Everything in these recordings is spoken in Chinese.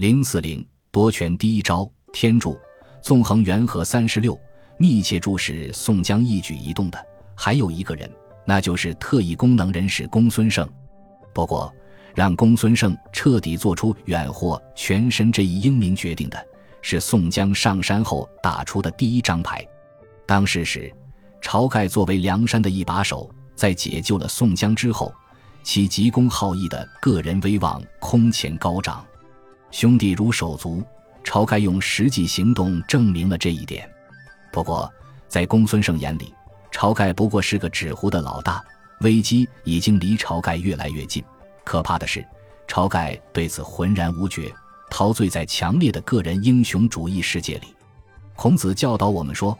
零四零夺权第一招，天助。纵横元和三十六，密切注视宋江一举一动的还有一个人，那就是特异功能人士公孙胜。不过，让公孙胜彻底做出远祸全身这一英明决定的，是宋江上山后打出的第一张牌。当时时，晁盖作为梁山的一把手，在解救了宋江之后，其急公好义的个人威望空前高涨，兄弟如手足。晁盖用实际行动证明了这一点。不过，在公孙胜眼里，晁盖不过是个纸糊的老大，危机已经离晁盖越来越近。可怕的是，晁盖对此浑然无觉，陶醉在强烈的个人英雄主义世界里。孔子教导我们说：“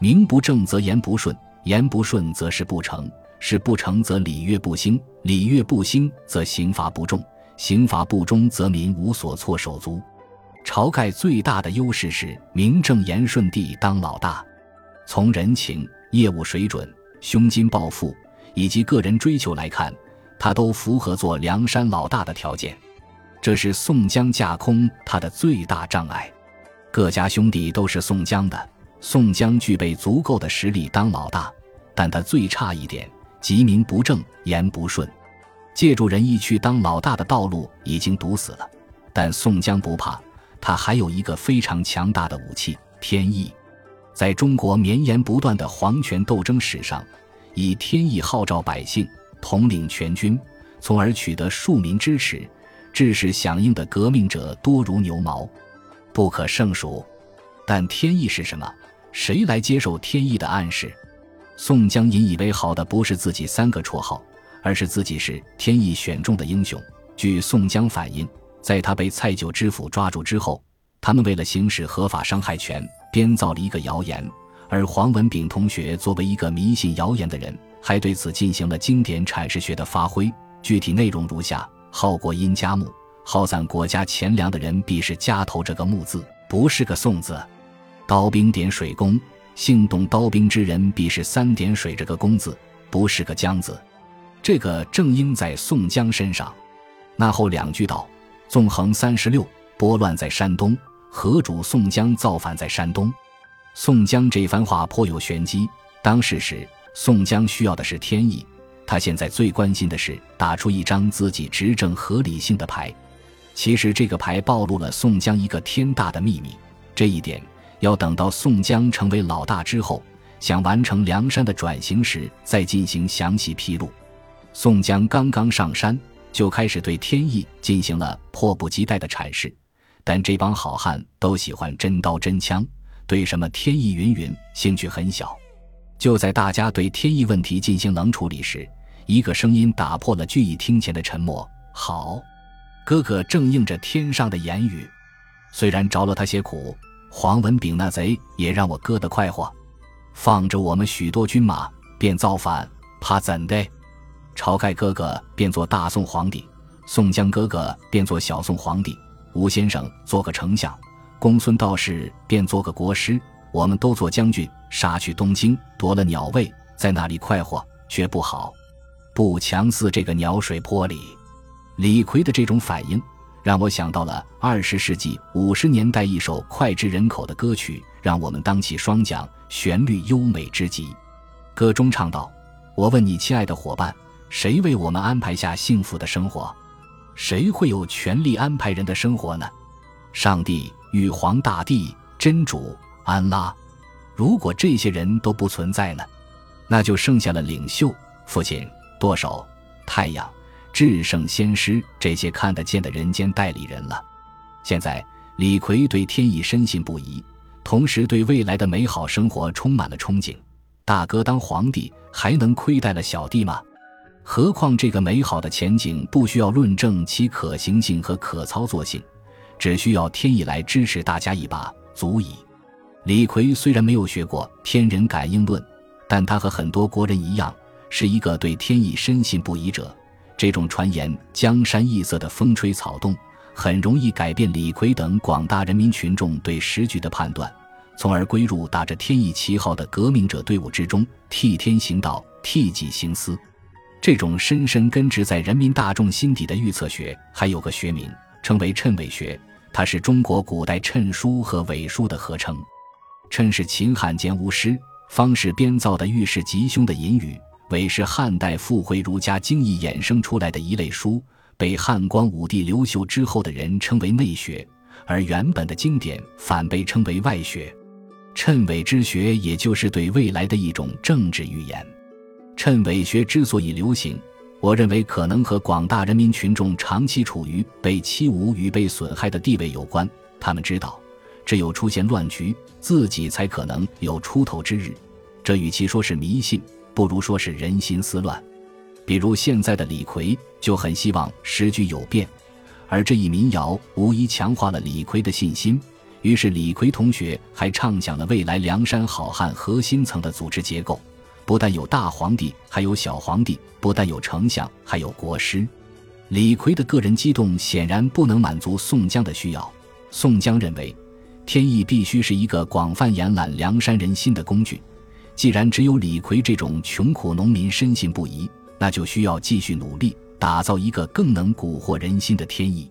名不正则言不顺，言不顺则事不成，事不成则礼乐不兴，礼乐不兴则刑罚不重，刑罚不忠则民无所措手足。”晁盖最大的优势是名正言顺地当老大，从人情、业务水准、胸襟抱负以及个人追求来看，他都符合做梁山老大的条件。这是宋江架空他的最大障碍。各家兄弟都是宋江的，宋江具备足够的实力当老大，但他最差一点，即名不正言不顺，借助仁义去当老大的道路已经堵死了。但宋江不怕。他还有一个非常强大的武器——天意。在中国绵延不断的皇权斗争史上，以天意号召百姓，统领全军，从而取得庶民支持、致使响应的革命者多如牛毛，不可胜数。但天意是什么？谁来接受天意的暗示？宋江引以为豪的不是自己三个绰号，而是自己是天意选中的英雄。据宋江反映。在他被蔡九知府抓住之后，他们为了行使合法伤害权，编造了一个谣言。而黄文炳同学作为一个迷信谣言的人，还对此进行了经典阐释学的发挥。具体内容如下：耗国因家木，耗散国家钱粮的人必是家头这个木字，不是个宋字。刀兵点水工，姓动刀兵之人必是三点水这个工字，不是个江字。这个正应在宋江身上。那后两句道。纵横三十六，拨乱在山东。何主宋江造反在山东。宋江这番话颇有玄机。当时时，宋江需要的是天意，他现在最关心的是打出一张自己执政合理性的牌。其实这个牌暴露了宋江一个天大的秘密，这一点要等到宋江成为老大之后，想完成梁山的转型时再进行详细披露。宋江刚刚上山。就开始对天意进行了迫不及待的阐释，但这帮好汉都喜欢真刀真枪，对什么天意云云兴趣很小。就在大家对天意问题进行冷处理时，一个声音打破了聚义厅前的沉默：“好，哥哥正应着天上的言语，虽然着了他些苦，黄文炳那贼也让我哥的快活，放着我们许多军马便造反，怕怎的？”晁盖哥哥变做大宋皇帝，宋江哥哥变做小宋皇帝，吴先生做个丞相，公孙道士便做个国师，我们都做将军，杀去东京，夺了鸟位，在那里快活，却不好，不强似这个鸟水坡里。李逵的这种反应，让我想到了二十世纪五十年代一首脍炙人口的歌曲，让我们当起双桨，旋律优美之极。歌中唱道：“我问你，亲爱的伙伴。”谁为我们安排下幸福的生活？谁会有权利安排人的生活呢？上帝、玉皇大帝、真主、安拉。如果这些人都不存在呢？那就剩下了领袖、父亲、舵手、太阳、至圣先师这些看得见的人间代理人了。现在，李逵对天意深信不疑，同时对未来的美好生活充满了憧憬。大哥当皇帝，还能亏待了小弟吗？何况这个美好的前景不需要论证其可行性和可操作性，只需要天意来支持大家一把，足矣。李逵虽然没有学过天人感应论，但他和很多国人一样，是一个对天意深信不疑者。这种传言江山易色的风吹草动，很容易改变李逵等广大人民群众对时局的判断，从而归入打着天意旗号的革命者队伍之中，替天行道，替己行私。这种深深根植在人民大众心底的预测学，还有个学名，称为谶纬学。它是中国古代谶书和伪书的合称。谶是秦汉间巫师方士编造的预示吉凶的隐语，伪是汉代复回儒家经义衍生出来的一类书，被汉光武帝刘秀之后的人称为内学，而原本的经典反被称为外学。谶伪之学，也就是对未来的一种政治预言。谶伪学之所以流行，我认为可能和广大人民群众长期处于被欺侮与被损害的地位有关。他们知道，只有出现乱局，自己才可能有出头之日。这与其说是迷信，不如说是人心思乱。比如现在的李逵就很希望时局有变，而这一民谣无疑强化了李逵的信心。于是，李逵同学还畅想了未来梁山好汉核心层的组织结构，不但有大皇帝，还有小皇帝；不但有丞相，还有国师。李逵的个人激动显然不能满足宋江的需要。宋江认为，天意必须是一个广泛延揽梁山人心的工具。既然只有李逵这种穷苦农民深信不疑，那就需要继续努力，打造一个更能蛊惑人心的天意。